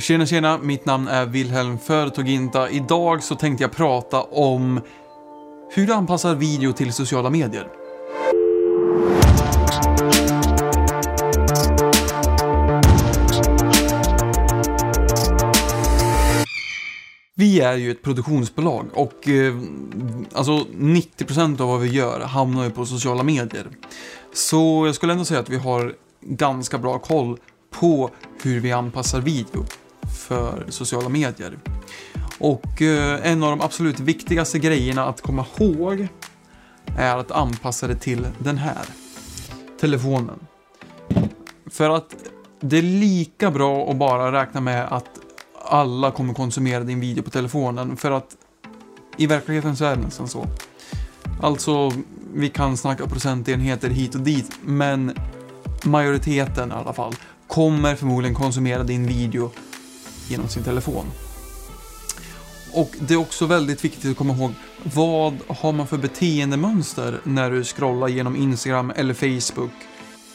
Tjena tjena, mitt namn är Wilhelm Förtoginta. Idag så tänkte jag prata om hur du anpassar video till sociala medier. Vi är ju ett produktionsbolag och eh, alltså 90% av vad vi gör hamnar ju på sociala medier. Så jag skulle ändå säga att vi har ganska bra koll på hur vi anpassar video för sociala medier. Och eh, en av de absolut viktigaste grejerna att komma ihåg är att anpassa det till den här telefonen. För att det är lika bra att bara räkna med att alla kommer konsumera din video på telefonen för att i verkligheten så är det nästan så. Alltså, vi kan snacka procentenheter hit och dit, men majoriteten i alla fall kommer förmodligen konsumera din video genom sin telefon. Och det är också väldigt viktigt att komma ihåg vad har man för beteendemönster när du scrollar genom Instagram eller Facebook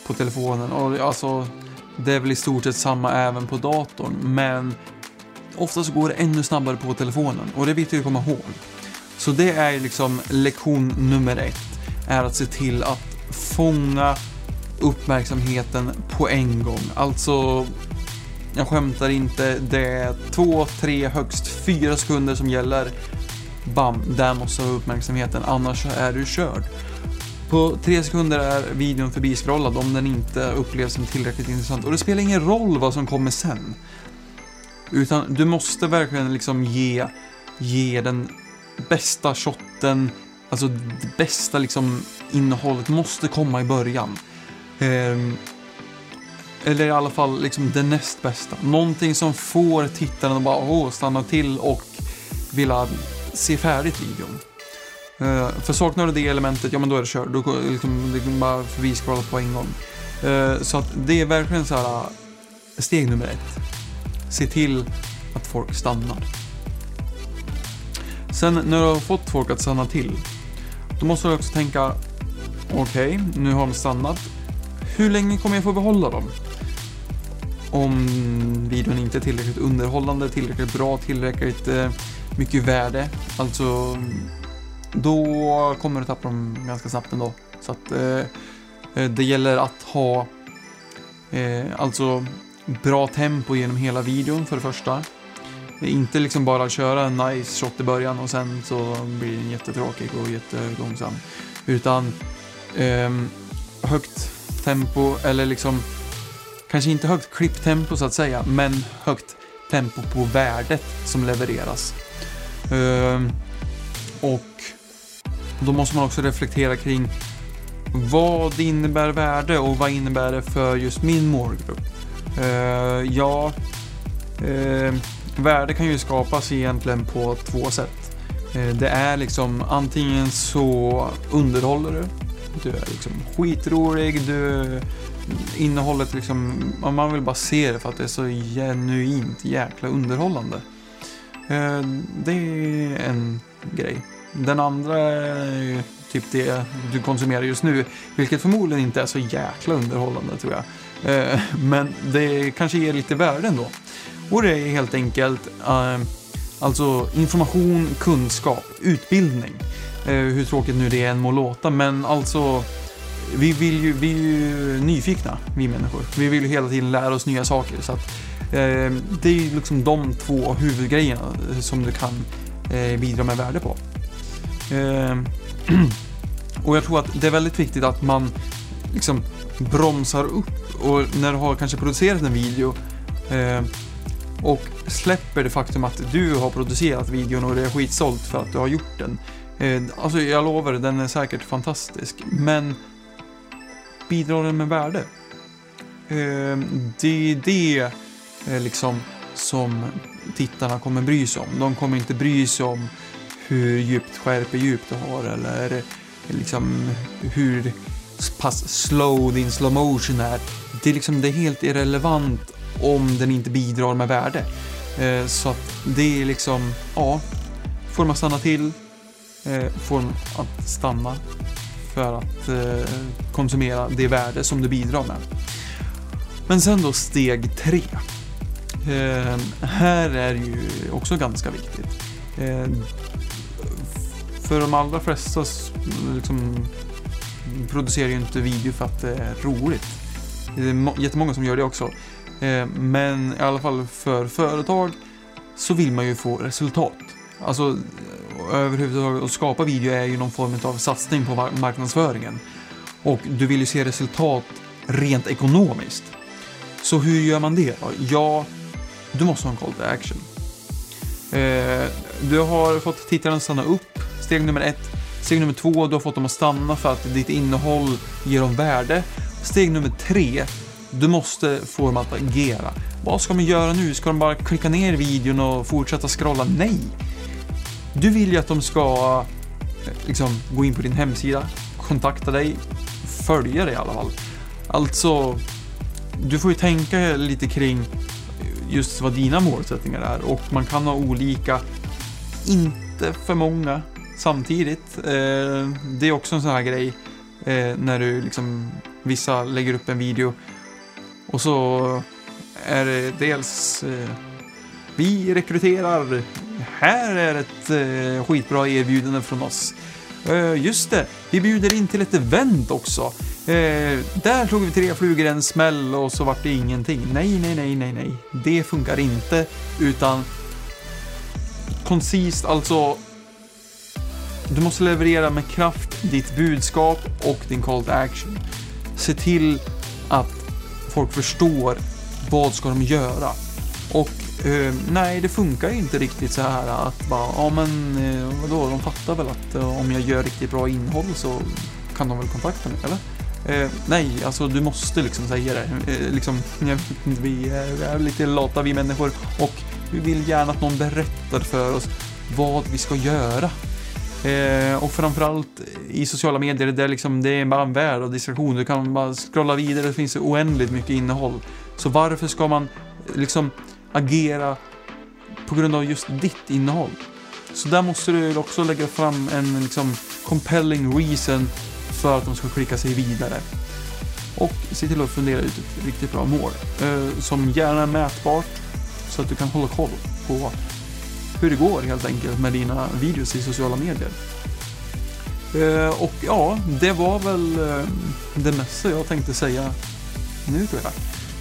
på telefonen. Och alltså, det är väl i stort sett samma även på datorn, men oftast går det ännu snabbare på telefonen och det är viktigt att komma ihåg. Så det är liksom lektion nummer ett, är att se till att fånga uppmärksamheten på en gång. Alltså, jag skämtar inte, det är två, tre, högst fyra sekunder som gäller. Bam, där måste du ha uppmärksamheten, annars är du körd. På tre sekunder är videon förbiskrollad om den inte upplevs som tillräckligt intressant. Och det spelar ingen roll vad som kommer sen. Utan du måste verkligen liksom ge, ge den bästa shotten, alltså det bästa liksom innehållet måste komma i början. Ehm, eller i alla fall liksom det näst bästa. Någonting som får tittaren att bara åh, stanna till och vilja se färdigt videon. Uh, för saknar du det elementet, ja men då är det kört. Då liksom, det kan bara förbiskrolla på en gång. Uh, så att det är verkligen så här eh, steg nummer ett. Se till att folk stannar. Sen när du har fått folk att stanna till, då måste du också tänka okej, okay, nu har de stannat. Hur länge kommer jag få behålla dem? Om videon inte är tillräckligt underhållande, tillräckligt bra, tillräckligt eh, mycket värde. Alltså, då kommer du tappa dem ganska snabbt ändå. Så att eh, eh det gäller att ha eh, alltså bra tempo genom hela videon för det första. Det är inte liksom bara att köra en nice shot i början och sen så blir den jättetråkig och jättelångsam. Utan eh, högt tempo eller liksom kanske inte högt klipptempo så att säga, men högt tempo på värdet som levereras. Ehm, och då måste man också reflektera kring vad innebär värde och vad innebär det för just min målgrupp? Uh, ja, uh, värde kan ju skapas egentligen på två sätt. Uh, det är liksom antingen så underhåller du, du är liksom skitrolig, du innehållet liksom, man vill bara se det för att det är så genuint jäkla underhållande. Eh, det är en grej. Den andra är typ det du konsumerar just nu, vilket förmodligen inte är så jäkla underhållande tror jag. Eh, men det kanske ger lite värde ändå. Och det är helt enkelt eh, alltså information, kunskap, utbildning. Hur tråkigt nu det än må låta, men alltså vi, vill ju, vi är ju nyfikna, vi människor. Vi vill ju hela tiden lära oss nya saker. Så att, eh, det är liksom de två huvudgrejerna eh, som du kan eh, bidra med värde på. Eh, och jag tror att det är väldigt viktigt att man liksom bromsar upp och när du har kanske producerat en video eh, och släpper det faktum att du har producerat videon och det är skitsålt för att du har gjort den. Eh, alltså jag lovar, den är säkert fantastisk, men bidrar den med värde? Ehm, det är det eh, liksom som tittarna kommer bry sig om. De kommer inte bry sig om hur djupt skärpedjup du har eller eh, liksom hur pass slow din slow motion är. Det är, liksom, det är helt irrelevant om den inte bidrar med värde. Eh, så att det är liksom, ja, får man stanna till, får man att stanna för att eh, konsumera det värde som du bidrar med. Men sen då steg tre. Eh, här är ju också ganska viktigt. Eh, för de allra flesta liksom, producerar ju inte video för att det är roligt. Det är jättemånga som gör det också. Eh, men i alla fall för företag så vill man ju få resultat. Alltså överhuvudtaget att skapa video är ju någon form av satsning på marknadsföringen. Och du vill ju se resultat rent ekonomiskt. Så hur gör man det då? Ja, du måste ha en call to action. Eh, du har fått tittaren att stanna upp, steg nummer ett. Steg nummer två, du har fått dem att stanna för att ditt innehåll ger dem värde. Steg nummer tre, du måste få dem att agera. Vad ska de göra nu? Ska de bara klicka ner videon och fortsätta scrolla? Nej! Du vill ju att de ska eh, liksom gå in på din hemsida, kontakta dig, följa dig i alla fall. Alltså, du får ju tänka lite kring just vad dina målsättningar är och man kan ha olika, inte för många samtidigt. Eh, det är också en sån här grej eh, när du liksom, vissa lägger upp en video och så är det dels eh, vi rekryterar, här är ett eh, skitbra erbjudande från oss. Eh, just det, vi bjuder in till ett event också. Eh, där slog vi tre flugor i en smäll och så vart det ingenting. Nej, nej, nej, nej, nej. Det funkar inte, utan koncist, alltså du måste leverera med kraft ditt budskap och din call to action. Se till att folk förstår vad ska de göra. Och Uh, nej, det funkar ju inte riktigt så här att bara, ja men eh, vadå, de fattar väl att uh, om jag gör riktigt bra innehåll så kan de väl kontakta mig, eller? Nej, alltså du måste liksom säga det. Liksom, vi är, vi är lite lata vi människor och vi vill gärna att någon berättar för oss vad vi ska göra. Eh, och framförallt i sociala medier, där liksom, det är bara en värld av distraktion. Du kan bara scrolla vidare, det finns oändligt mycket innehåll. Så varför ska man liksom agera på grund av just ditt innehåll? Så där måste du också lägga fram en liksom compelling reason för att de ska klicka sig vidare. Och se till att fundera ut ett riktigt bra mål. Eh, som gärna är mätbart så att du kan hålla koll på hur det går helt enkelt med dina videos i sociala medier. Eh, och ja, det var väl eh, det mesta jag tänkte säga nu tror jag.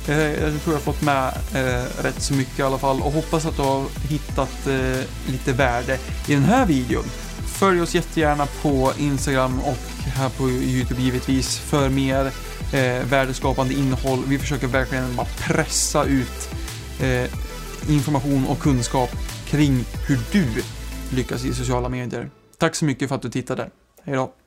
Eh, jag tror jag har fått med eh, rätt så mycket i alla fall och hoppas att du har hittat eh, lite värde i den här videon. Följ oss jättegärna på Instagram och här på Youtube givetvis för mer eh, värdeskapande innehåll. Vi försöker verkligen bara pressa ut eh, information och kunskap kring hur du lyckas i sociala medier. Tack så mycket för att du tittade. Hej då!